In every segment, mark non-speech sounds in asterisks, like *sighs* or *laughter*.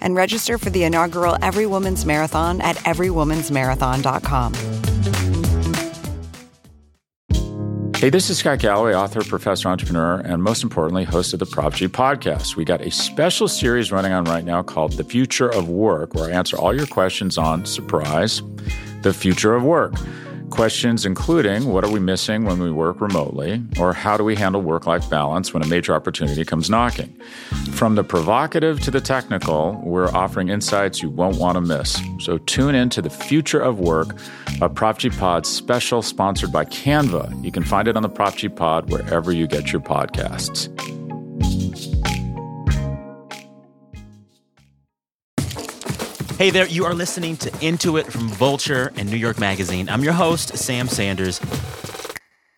and register for the inaugural Every Woman's Marathon at everywomansmarathon.com. Hey, this is Scott Galloway, author, professor, entrepreneur, and most importantly, host of the Prop G podcast. We got a special series running on right now called The Future of Work, where I answer all your questions on surprise, the future of work. Questions including what are we missing when we work remotely, or how do we handle work life balance when a major opportunity comes knocking? From the provocative to the technical, we're offering insights you won't want to miss. So tune in to the future of work, a Prop G Pod special sponsored by Canva. You can find it on the Prop G Pod wherever you get your podcasts. Hey there, you are listening to Into It from Vulture and New York Magazine. I'm your host, Sam Sanders.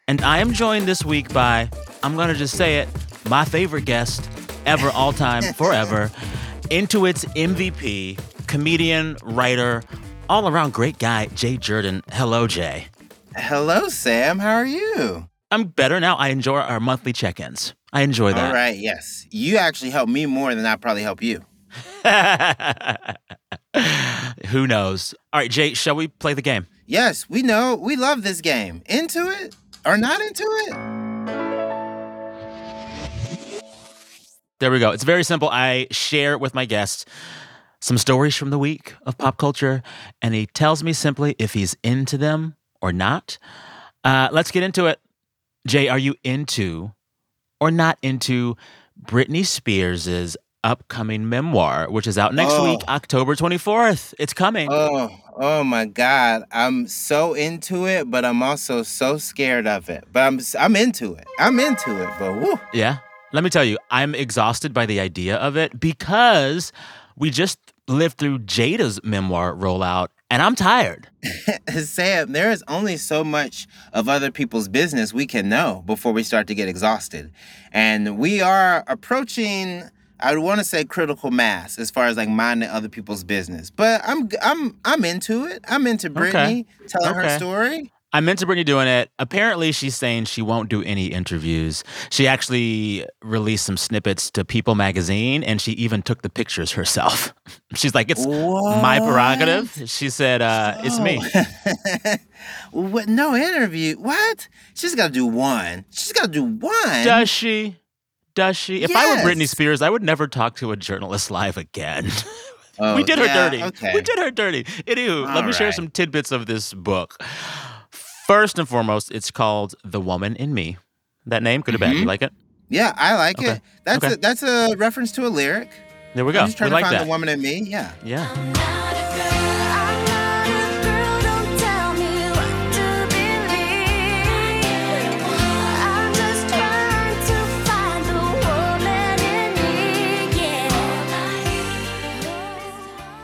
And I am joined this week by, I'm going to just say it, my favorite guest ever, all time, *laughs* forever. Into It's MVP, comedian, writer, all around great guy, Jay Jurden. Hello, Jay. Hello, Sam. How are you? I'm better now. I enjoy our monthly check ins. I enjoy that. All right, yes. You actually help me more than I probably help you. *laughs* Who knows? All right, Jay, shall we play the game? Yes, we know. We love this game. Into it or not into it? There we go. It's very simple. I share with my guests some stories from the week of pop culture, and he tells me simply if he's into them or not. Uh, let's get into it. Jay, are you into or not into Britney Spears' upcoming memoir, which is out next Oh. week, October 24th? It's coming. Oh, oh my God. I'm so into it, but I'm also so scared of it. But I'm I'm into it. I'm into it, but woo. Yeah. Let me tell you, I'm exhausted by the idea of it because we just lived through Jada's memoir rollout and I'm tired. *laughs* Sam, there is only so much of other people's business we can know before we start to get exhausted. And we are approaching I would want to say critical mass as far as like minding other people's business. But I'm I'm I'm into it. I'm into Britney telling her story. I meant to Britney doing it. Apparently, she's saying she won't do any interviews. She actually released some snippets to People magazine and she even took the pictures herself. *laughs* She's like, it's my prerogative. She said, uh, it's me. *laughs* what? No interview. What? She's got to do one. She's got to do one. Does she? Does she? If I were Britney Spears, I would never talk to a journalist live again. *laughs* Oh, we did her dirty. Okay. We did her dirty. Anywho, let All me share some tidbits of this book. First and foremost, it's called The Woman in Me. That name, good or bad? You Mhm. like it? Yeah, I like Okay. it. That's Okay. a that's a reference to a lyric. There we go. I'm just We trying like find that. the woman in me. Yeah. Yeah.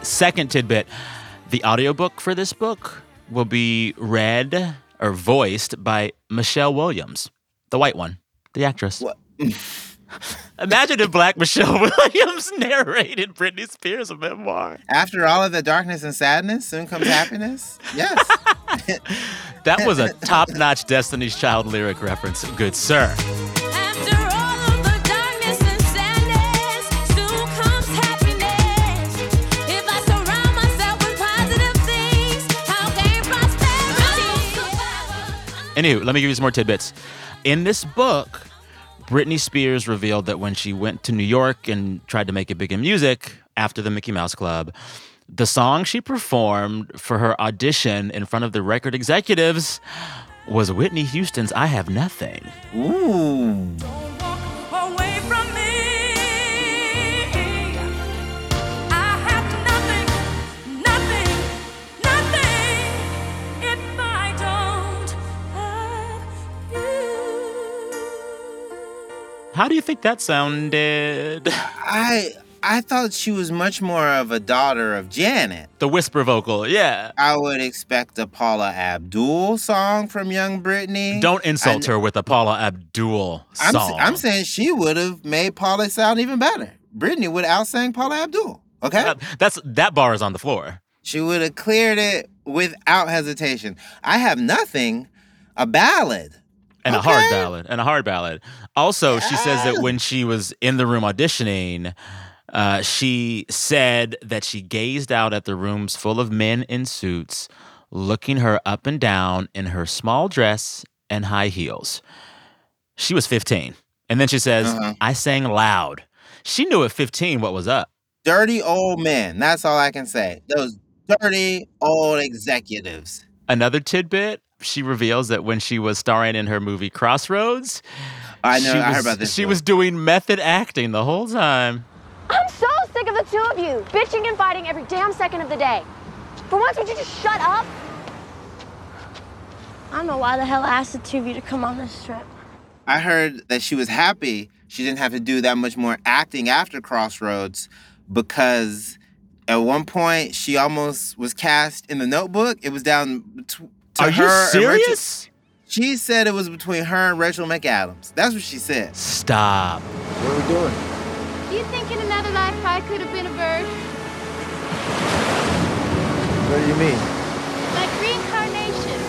Second tidbit the audiobook for this book will be read or voiced by Michelle Williams, the white one, the actress. What? *laughs* Imagine if Black Michelle *laughs* Williams narrated Britney Spears' memoir. After all of the darkness and sadness, soon comes happiness. Yes. *laughs* That was a top notch Destiny's Child lyric reference, good sir. Anywho, let me give you some more tidbits. In this book, Britney Spears revealed that when she went to New York and tried to make it big in music after the Mickey Mouse Club, the song she performed for her audition in front of the record executives was Whitney Houston's I Have Nothing. Ooh. How do you think that sounded? *laughs* I I thought she was much more of a daughter of Janet. The whisper vocal, yeah. I would expect a Paula Abdul song from Young Britney. Don't insult I- her with a Paula Abdul I'm, song. I'm saying she would have made Paula sound even better. Britney would outsang Paula Abdul. Okay? That- that's that bar is on the floor. She would have cleared it without hesitation. I have nothing, a ballad. And a hard Okay. ballad and a hard ballad. Also, she says that when she was in the room auditioning, uh, she said that she gazed out at the rooms full of men in suits, looking her up and down in her small dress and high heels. She was 15. And then she says, Uh-huh. I sang loud. She knew at 15 what was up. Dirty old men. That's all I can say. Those dirty old executives. Another tidbit she reveals that when she was starring in her movie Crossroads, I know. she I was, heard about this. She one. was doing method acting the whole time. I'm so sick of the two of you bitching and fighting every damn second of the day. For once, would you just shut up? I don't know why the hell I asked the two of you to come on this trip. I heard that she was happy she didn't have to do that much more acting after Crossroads because at one point she almost was cast in the Notebook. It was down bet- to Are her you and Rachel- serious? She said it was between her and Rachel McAdams. That's what she said. Stop. What are we doing? Do you think in another life I could have been a bird? What do you mean? Like reincarnation?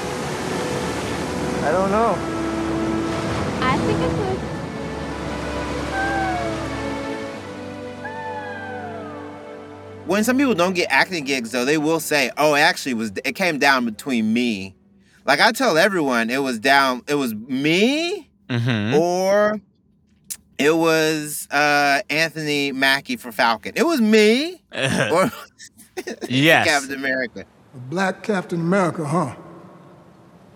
I don't know. I think I could. When some people don't get acting gigs, though, they will say, "Oh, it actually was. It came down between me." Like I tell everyone, it was down. It was me Mm-hmm. or it was uh, Anthony Mackie for Falcon. It was me *laughs* or yes. *laughs* Captain America. A black Captain America, huh?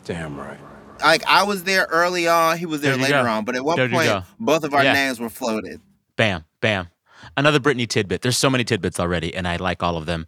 Damn right. Like I was there early on, he was there, There later go. on. But at one There point, both of our Yeah. names were floated. Bam, bam. Another Britney tidbit. There's so many tidbits already, and I like all of them.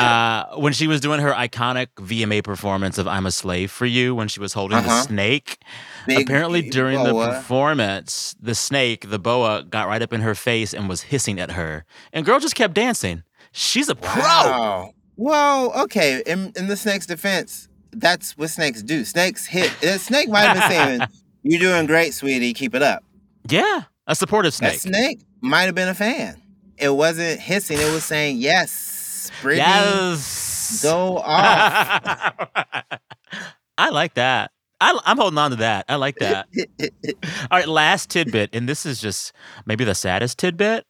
Uh, when she was doing her iconic VMA performance of "I'm a Slave for You," when she was holding the Uh-huh. snake, Big apparently during the performance, the snake, the boa, got right up in her face and was hissing at her, and girl just kept dancing. She's a pro. Wow. Well, okay. In in the snake's defense, that's what snakes do. Snakes hit. The snake might have been saying, *laughs* "You're doing great, sweetie. Keep it up." Yeah, a supportive That snake. Might have been a fan. It wasn't hissing. It was saying, "Yes, Britney, Yes. go off." *laughs* I like that. I, I'm holding on to that. I like that. *laughs* All right, last tidbit, and this is just maybe the saddest tidbit.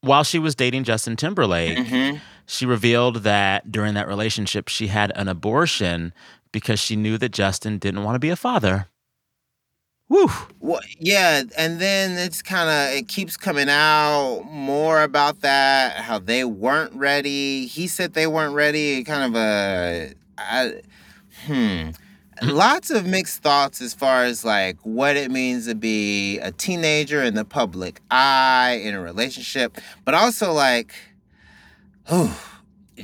While she was dating Justin Timberlake, Mhm. she revealed that during that relationship, she had an abortion because she knew that Justin didn't want to be a father. Woo. Well, yeah, and then it's kind of it keeps coming out more about that how they weren't ready. He said they weren't ready. Kind of a, I, hmm, lots of mixed thoughts as far as like what it means to be a teenager in the public eye in a relationship, but also like, whew,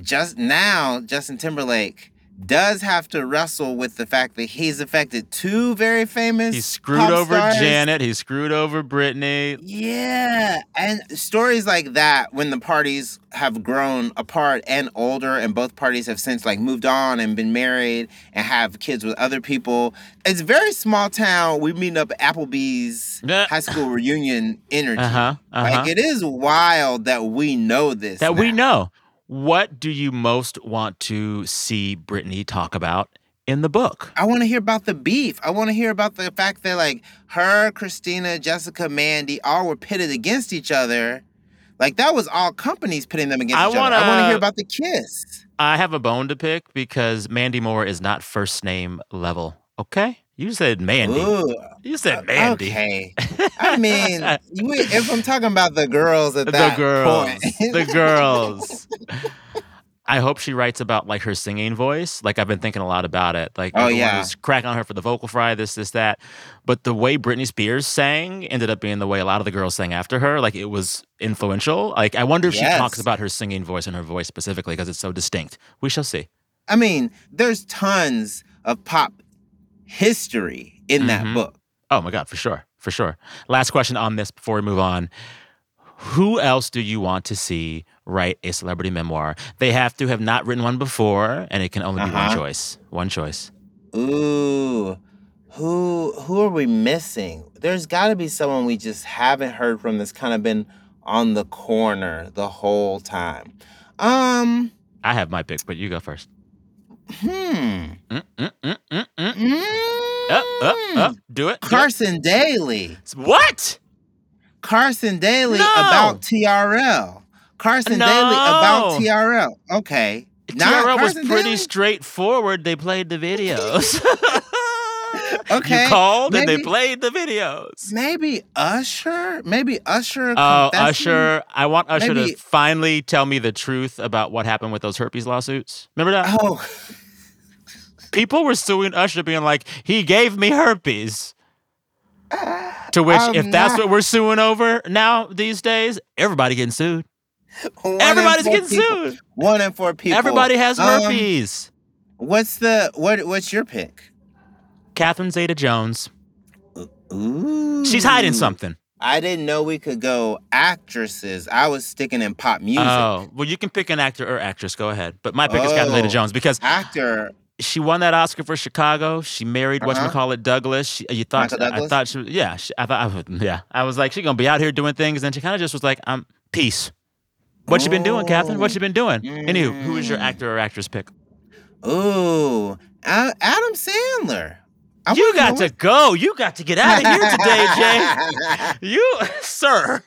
just now Justin Timberlake does have to wrestle with the fact that he's affected two very famous He screwed over stars. Janet. He screwed over Britney. Yeah, and stories like that when the parties have grown apart and older, and both parties have since like moved on and been married and have kids with other people. It's very small town. We meet up at Applebee's high school reunion energy. Uh huh. Uh huh. Like it is wild that we know this. that we know. What do you most want to see Britney talk about in the book? I want to hear about the beef. I want to hear about the fact that like her, Christina, Jessica, Mandy, all were pitted against each other. Like that was all companies pitting them against I each other. I wanna- hear about the kiss. I have a bone to pick because Mandy Moore is not first name level. Okay? You said Mandy. Ooh, You said uh, Mandy. okay. *laughs* I mean, if I'm talking about the girls at The that girls. point, the girls. I hope she writes about like her singing voice. Like I've been thinking a lot about it. Like Oh, yeah. crack on her for the vocal fry, this, this, that. But the way Britney Spears sang ended up being the way a lot of the girls sang after her. Like it was influential. Like I wonder if she talks about her singing voice and her voice specifically because it's so distinct. We shall see. I mean, there's tons of pop history in Mhm. that book. Oh my God, for sure. For sure. Last question on this before we move on. Who else do you want to see write a celebrity memoir? They have to have not written one before, and it can only be one Uh-huh. choice. One choice. Ooh, who who are we missing? There's got to be someone we just haven't heard from that's kind of been on the corner the whole time. Um, I have my pick, but you go first. Hmm. Mm, mm, mm. Up, up, up. Do it. do it. Carson Daly. What? Carson Daly No. about TRL. Carson No. Daly about TRL. Okay. Not TRL was Carson pretty Daly? straightforward. They played the videos. *laughs* Okay, You called and they played the videos. Maybe Usher? Maybe Usher. Oh, confessing? Usher. I want Usher Maybe- to finally tell me the truth about what happened with those herpes lawsuits. Remember that? Oh, People were suing Usher, being like, he gave me herpes. To which, I'm if that's what we're suing over now these days, everybody getting sued. one Everybody's getting people- sued. One in four people. Everybody has Um, herpes. what's the what? What's your pick? Catherine Zeta Jones. Ooh, She's hiding something. I didn't know we could go actresses. I was sticking in pop music. Oh, well, you can pick an actor or actress. Go ahead. But my pick is Catherine Oh. Zeta Jones because Actor. she won that Oscar for Chicago. She married Uh-huh. whatchamacallit Douglas. She, you thought Michael I thought she was, yeah, she, I thought I would, yeah. I was like, she's gonna be out here doing things, and she kind of just was like, I'm peace. What you been doing, Catherine? What you been doing? Anywho, who is your Mm. actor or actress pick? Ooh, Adam Sandler. I you got to go. You got to get out of here *laughs* today, Jay. You, *laughs* sir.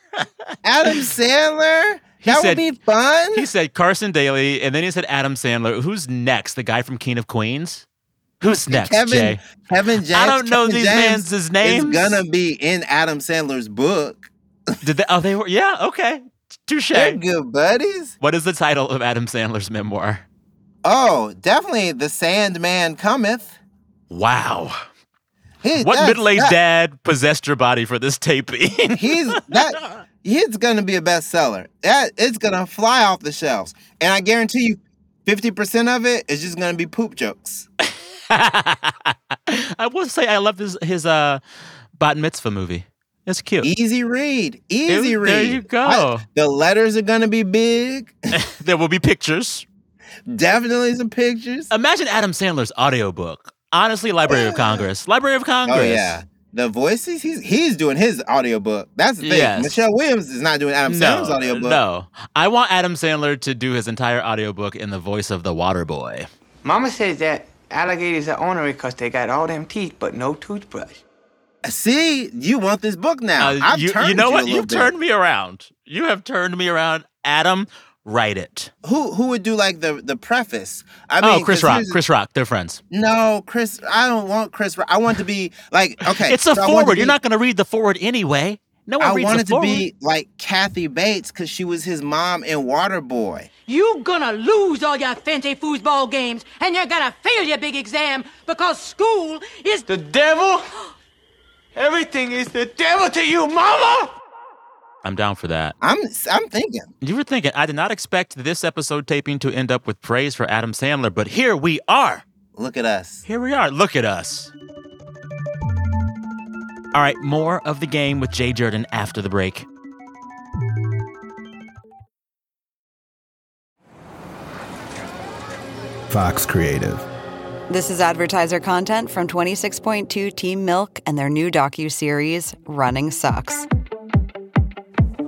Adam Sandler. He that said- would be fun. He said Carson Daly, and then he said Adam Sandler. Who's next? The guy from King of Queens? Who's next, Kevin Jay? Kevin James. I don't know Kevin these James man's names. Is gonna be in Adam Sandler's book. Did they? Oh, they were. Yeah. Okay. Touche. They're good buddies. What is the title of Adam Sandler's memoir? Oh, definitely the Sandman cometh. Wow. He, What middle-aged dad possessed your body for this taping? *laughs* He's that. He's gonna be a bestseller. That it's gonna fly off the shelves, and I guarantee you, fifty percent of it is just gonna be poop jokes. *laughs* I will say I love his his uh bat mitzvah movie. It's cute. Easy read, easy There read. There you go. I- the letters are gonna be big. *laughs* there will be pictures. Definitely some pictures. Imagine Adam Sandler's audiobook. Honestly, Library of Congress. Library of Congress. Oh yeah, the voices. He's he's doing his audiobook. That's the thing. Yes. Michelle Williams is not doing Adam No, Sandler's audiobook. no. I want Adam Sandler to do his entire audiobook in the voice of the water boy. Mama says that alligators are ornery because they got all them teeth but no toothbrush. See, you want this book now? Uh, I've you, turned you know a what? little You've bit. turned me around. You have turned me around. Adam, write it. Who who would do like the the preface? I oh, mean, oh, Chris 'cause Rock. Chris Rock. They're friends. No, Chris. I don't want Chris. Rock. I want to be like okay. it's a so I want it to forward. You're not going to read the forward anyway. No one I reads want the it to forward. be like Kathy Bates because she was his mom in Waterboy. You gonna lose all your fancy foosball games, and you're gonna fail your big exam because school is The devil? Everything is the devil to you, mama! I'm down for that. I'm I'm thinking. You were thinking, I did not expect this episode taping to end up with praise for Adam Sandler, but here we are. Look at us. Here we are. Look at us. All right, more of the game with Jay Jurden after the break. Fox Creative. This is advertiser content from 26.2 Team Milk and their new docu-series Running Sucks.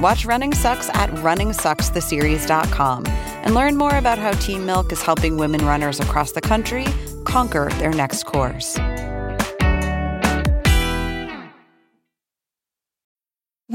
Watch Running Sucks at runningsuckstheseries.com and learn more about how Team Milk is helping women runners across the country conquer their next course.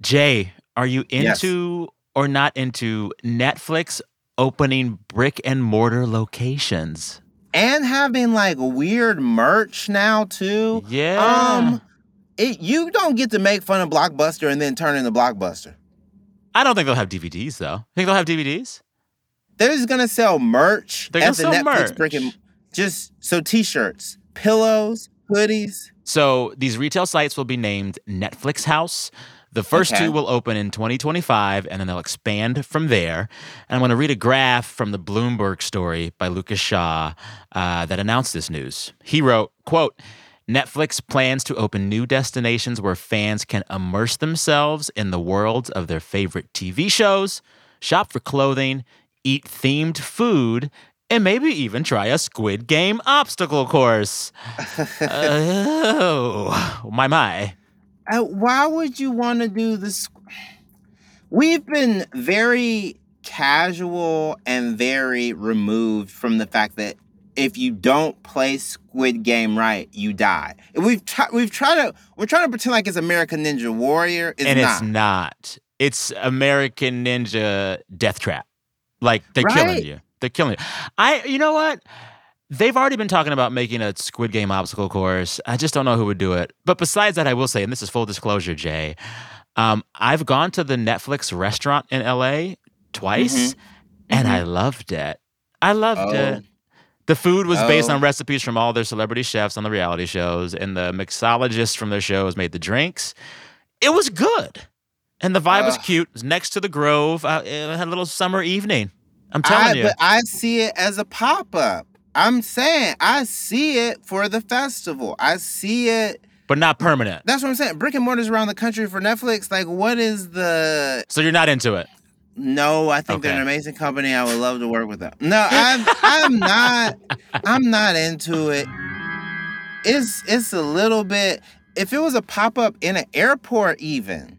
Jay, are you Yes. into or not into Netflix opening brick and mortar locations? and having like weird merch now too. Yeah. Um, it you don't get to make fun of Blockbuster and then turn into Blockbuster. I don't think they'll have DVDs though. Think they'll have DVDs? They're just gonna sell merch They're at gonna the sell Netflix merch. brick and just so t-shirts, pillows, hoodies. So these retail sites will be named Netflix House. The first Okay. two will open in 2025, and then they'll expand from there. And I'm going to read a graph from the Bloomberg story by Lucas Shaw uh, that announced this news. He wrote, "quote Netflix plans to open new destinations where fans can immerse themselves in the worlds of their favorite TV shows, shop for clothing, eat themed food." And maybe even try a Squid Game obstacle course. *laughs* oh, my, my. Uh, why would you want to do this? We've been very casual and very removed from the fact that if you don't play Squid Game right, you die. We've tried. We've tried to. We're trying to pretend like it's American Ninja Warrior. It's and not. it's not. It's American Ninja Death Trap. Like they're Right. killing you. They're killing you. I. You know what? They've already been talking about making a Squid Game obstacle course. I just don't know who would do it. But besides that, I will say, and this is full disclosure, Jay. Um, I've gone to the Netflix restaurant in LA twice, and I loved it. I loved Mm-hmm. Oh. it. The food was based Oh. on recipes from all their celebrity chefs on the reality shows, and the mixologists from their shows made the drinks. It was good, and the vibe was cute. It was next to the Grove. Uh, it had a little summer evening. I'm telling I, you. But I see it as a pop up. I'm saying I see it for the festival. I see it. but not permanent. That's what I'm saying. Brick and mortars around the country for Netflix. Like, what is the? So you're not into it. No, I think they're an amazing company. I would love to work with them. No, I'm I'm *laughs* not I'm not into it. It's it's a little bit if it was a pop-up in an airport even,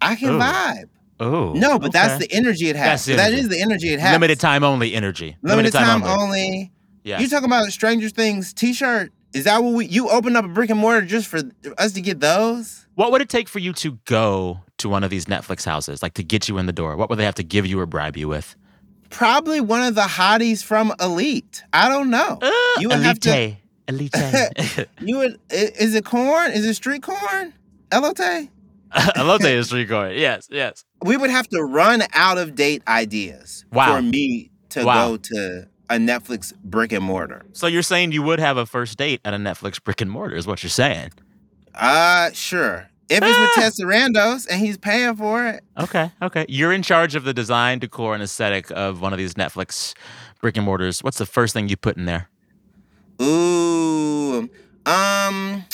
I can Ooh. vibe. Oh. No, but that's the energy it has. That's the That energy. is the energy it has. limited time only energy. Limited, time, only. Yes. You talking about Stranger Things t-shirt? Is that what we you opened up a brick and mortar just for us to get those? What would it take for you to go to one of these Netflix houses, like to get you in the door? What would they have to give you or bribe you with? Probably one of the hotties from Elite. I don't know. you would have to Uh, Elite. Elite. *laughs* You would is it corn? Is it street corn? Elote? *laughs* Elote is street corn. Yes, yes. We would have to run out of date ideas Wow. for me to Wow. go to a Netflix brick and mortar. So you're saying you would have a first date at a Netflix brick and mortar, is what you're saying. Uh sure. If it's with Tessa Randos and he's paying for it. Okay, okay. You're in charge of the design, decor, and aesthetic of one of these Netflix brick and mortars. What's the first thing you put in there? Ooh. Um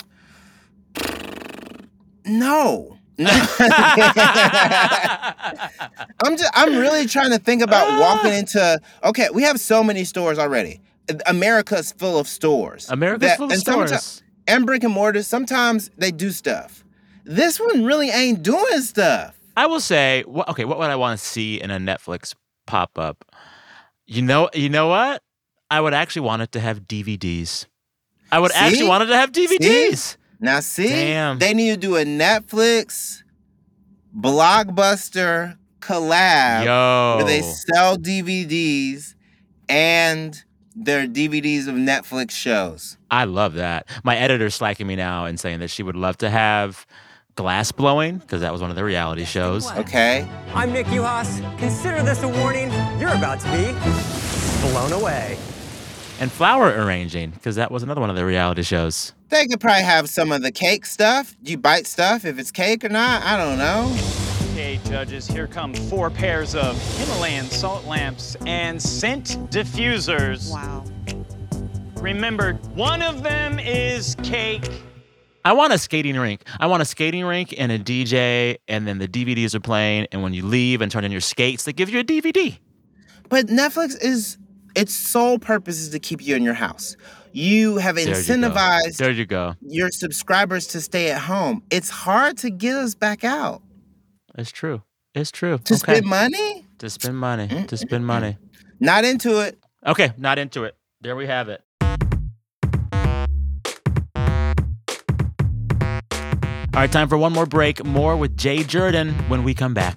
No. *laughs* I'm just I'm really trying to think about ah. walking into okay, we have so many stores already. America's full of stores. America's full of stores. and brick and mortar, sometimes they do stuff. This one really ain't doing stuff. I will say, okay, what would I want to see in a Netflix pop up? You know, you know what? I would actually want it to have DVDs. I would actually See? want it to have DVDs. See? Now see, Damn. they need to do a Netflix blockbuster collab Yo. where they sell DVDs and their DVDs of Netflix shows. I love that. My editor's slacking me now and saying that she would love to have glass blowing because that was one of the reality shows. Okay. I'm Nick Uhas. Consider this a warning. You're about to be blown away. And flower arranging because that was another one of the reality shows. They could probably have some of the cake stuff. Do you bite stuff if it's cake or not? I don't know. Okay, judges, here come four pairs of Himalayan salt lamps and scent diffusers. Wow. Remember, one of them is cake. I want a skating rink. I want a skating rink and a DJ, and then the DVDs are playing. And when you leave and turn in your skates, they give you a DVD. But Netflix is its sole purpose is to keep you in your house. You have There you go. incentivized There you go. your subscribers to stay at home. It's hard to get us back out. It's true. It's true. To Okay. spend money? To spend money. To spend money. Not into it. Okay, not into it. There we have it. All right, time for one more break. More with Jay Jurden when we come back.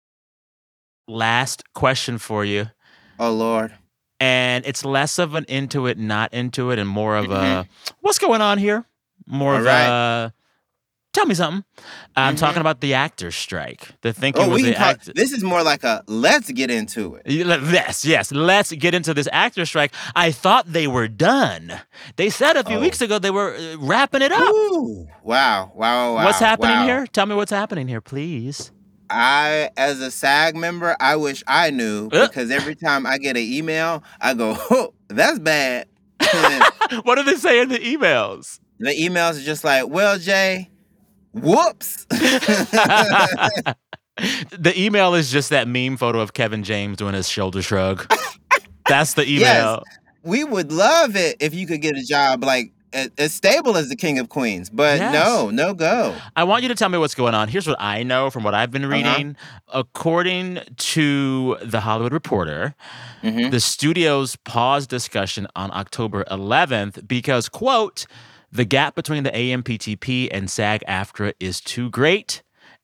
Last question for you. Oh, Lord. And it's less of an into it, not into it, and more of a Mhm. what's going on here? More of All right. Mm-hmm. a tell me something. I'm talking about the actors' strike. The thinking Oh, was the act- this is more like a let's get into it. Yes, yes. Let's get into this actor strike. I thought they were done. They said a few Oh. weeks ago they were uh, wrapping it up. Ooh, wow, wow, wow. what's happening wow. here? Tell me what's happening here, please. I, as a SAG member, I wish I knew Uh. because every time I get an email, I go, oh, that's bad. *laughs* what do they say in the emails? The emails are just like, well, Jay, whoops. *laughs* The email is just that meme photo of Kevin James doing his shoulder shrug. *laughs* That's the email. Yes, we would love it if you could get a job like as stable as the King of Queens, but Yes. no, no go. I want you to tell me what's going on. Here's what I know from what I've been Uh-huh. reading. According to the Hollywood Reporter, Mm-hmm. the studios paused discussion on October 11th because, quote, the gap between the AMPTP and SAG AFTRA is too great.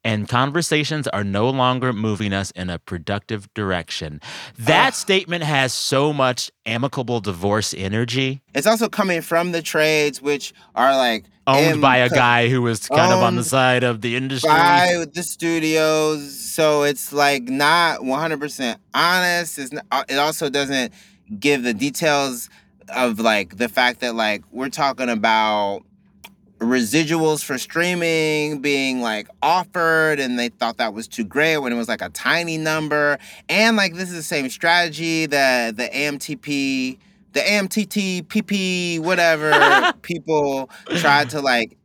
And conversations are no longer moving us in a productive direction. That statement has so much amicable divorce energy, It's also coming from the trades, which are like owned in by a guy who was kind of on the side of the industry. by the studios. So it's like not 100% honest. It's not, uh, it also doesn't give the details of like the fact that like we're talking about residuals for streaming being like offered and they thought that was too great when it was like a tiny number and like this is the same strategy that the AMTP the AMTT PP whatever *laughs* people tried to like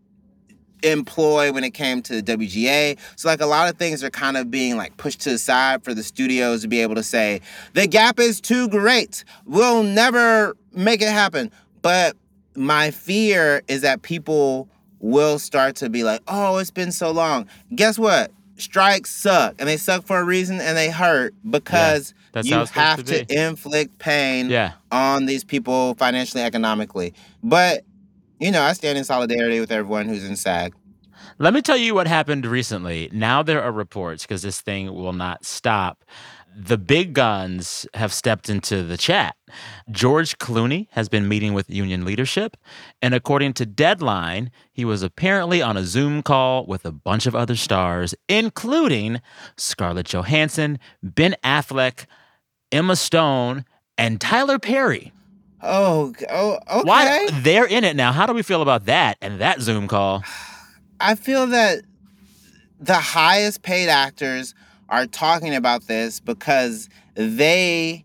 employ when it came to the WGA. So like a lot of things are kind of being like pushed to the side for the studios to be able to say the gap is too great. We'll never make it happen. But my fear is that people will start to be like, "Oh, it's been so long." Guess what? Strikes suck, and they suck for a reason, and they hurt because that's you how it's supposed have to to, inflict pain Yeah. on these people financially, economically. But you know, I stand in solidarity with everyone who's in SAG. Let me tell you what happened recently. Now there are reports because this thing will not stop. The big guns have stepped into the chat. George Clooney has been meeting with union leadership. And according to Deadline, he was apparently on a Zoom call with a bunch of other stars, including Scarlett Johansson, Ben Affleck, Emma Stone, and Tyler Perry. Oh, oh, okay. Why they're in it now? How do we feel about that and that Zoom call? *sighs* I feel that the highest paid actors are talking about this because they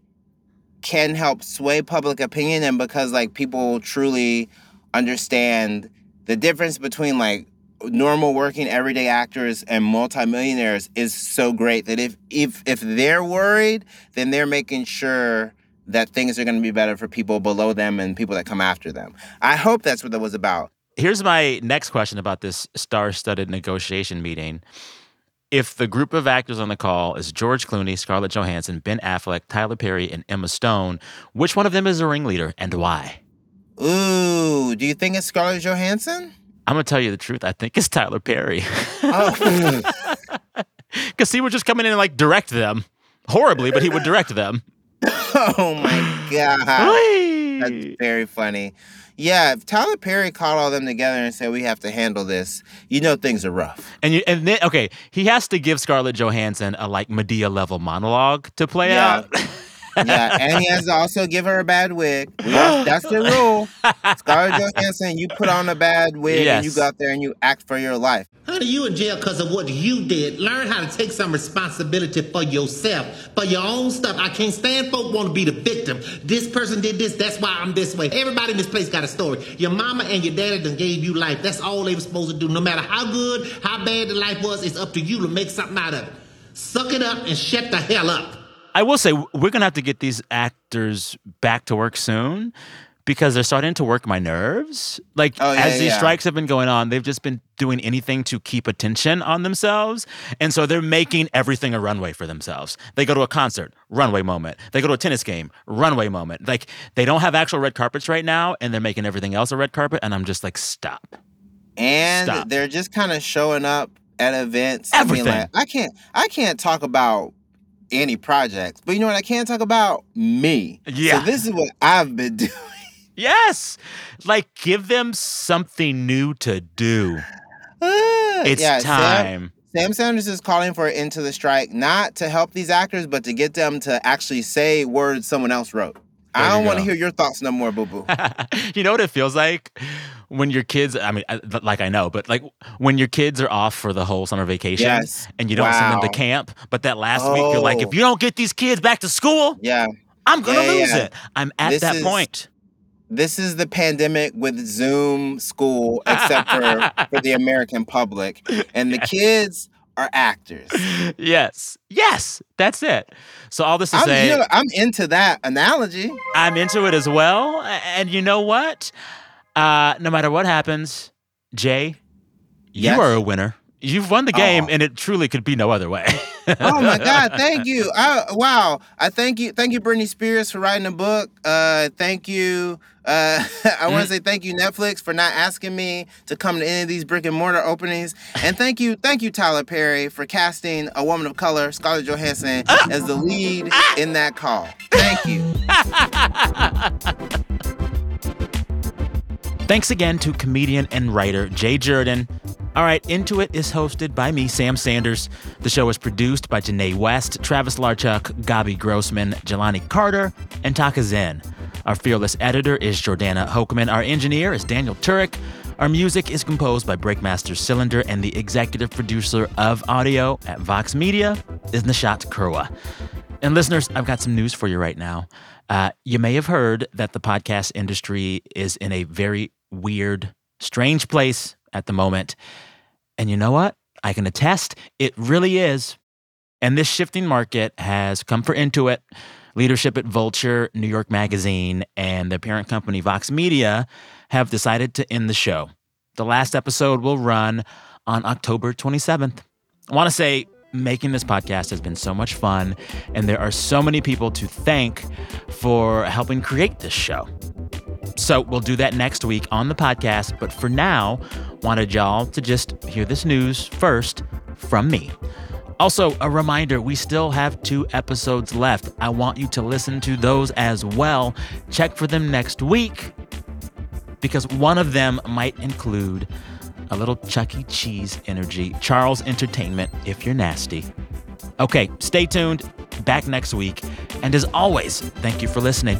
can help sway public opinion and because like people truly understand the difference between like normal working everyday actors and multimillionaires is so great that if if if they're worried then they're making sure that things are going to be better for people below them and people that come after them. I hope that's what that was about. Here's my next question about this star studded negotiation meeting. If the group of actors on the call is George Clooney, Scarlett Johansson, Ben Affleck, Tyler Perry, and Emma Stone, which one of them is the ringleader and why? Ooh, do you think it's Scarlett Johansson? I'm gonna tell you the truth. I think it's Tyler Perry. Oh. *laughs* Because he would just come in and like direct them horribly, but he would direct them. *laughs* oh my god, that's very funny. Yeah, if Tyler Perry called all them together and said we have to handle this, you know things are rough. And you and then okay, he has to give Scarlett Johansson a like Madea level monologue to play Yeah. out. *laughs* yeah, and he has to also give her a bad wig. We *gasps* that's the rule. Scarlett Johansson, you put on a bad wig and you Yes. go out there and you act for your life. Honey, you in jail because of what you did. Learn how to take some responsibility for yourself, for your own stuff. I can't stand folk want to be the victim. This person did this, that's why I'm this way. Everybody in this place got a story. Your mama and your daddy done gave you life. That's all they were supposed to do. No matter how good, how bad the life was, it's up to you to make something out of it. Suck it up and shut the hell up. I will say we're gonna have to get these actors back to work soon because they're starting to work my nerves. Like Oh, yeah, as these yeah. strikes have been going on, they've just been doing anything to keep attention on themselves. And so they're making everything a runway for themselves. They go to a concert, runway moment. They go to a tennis game, runway moment. Like they don't have actual red carpets right now and they're making everything else a red carpet and I'm just like stop. And Stop. they're just kind of showing up at events. I Everything. mean, like, I can't I can't talk about any projects, but you know what? I can't talk about me. Yeah. So this is what I've been *laughs* doing. Yes. Like give them something new to do. It's Yeah, Sam- time. Sam Sanders is calling for into the strike, not to help these actors, but to get them to actually say words someone else wrote. I don't want to hear your thoughts no more, boo boo. *laughs* you know what it feels like when your kids i mean uh, like i know but like when your kids are off for the whole summer vacation Yes. and you don't send them to camp but that last week you're like Oh. if you don't get these kids back to school yeah, i'm gonna Yeah, lose yeah. it i'm at This that is- point This is the pandemic with Zoom school, except for for the *laughs* American public, and the kids are actors. *laughs* yes yes that's it so all this to I'm, say you know, I'm into that analogy. i'm into it as well and you know what uh no matter what happens jay you are a winner you've won the game and it truly could be no other way *laughs* oh my God! Thank you. *laughs* I, wow! I thank you. Thank you, Britney Spears, for writing a book. Uh, thank you. Uh, *laughs* I want to mm-hmm. say thank you, Netflix, for not asking me to come to any of these brick and mortar openings. And thank you, thank you, Tyler Perry, for casting a woman of color, Scarlett Johansson, ah! as the lead ah! in that call. Thank you. *laughs* Thanks again to comedian and writer Jay Jurden. All right, Into It is hosted by me, Sam Sanders. The show is produced by Janae West, Travis Larchuk, Gabi Grossman, Jelani Carter, and Taka Zen. Our fearless editor is Jordana Hokeman. Our engineer is Daniel Turek. Our music is composed by Breakmaster Cylinder, and the executive producer of audio at Vox Media is Nishat Kurwa. And listeners, I've got some news for you right now. Uh, you may have heard that the podcast industry is in a very weird, strange place at the moment. And you know what? I can attest it really is. And this shifting market has come for Into It. Leadership at Vulture, New York Magazine, and the parent company Vox Media have decided to end the show. The last episode will run on October 27th. I want to say making this podcast has been so much fun, and there are so many people to thank for helping create this show. So we'll do that next week on the podcast. But for now, wanted y'all to just hear this news first from me. Also, a reminder we still have two episodes left. I want you to listen to those as well. Check for them next week because one of them might include a little Chuck E. Cheese energy, Charles Entertainment, if you're nasty. Okay, stay tuned. Back next week. And as always, thank you for listening.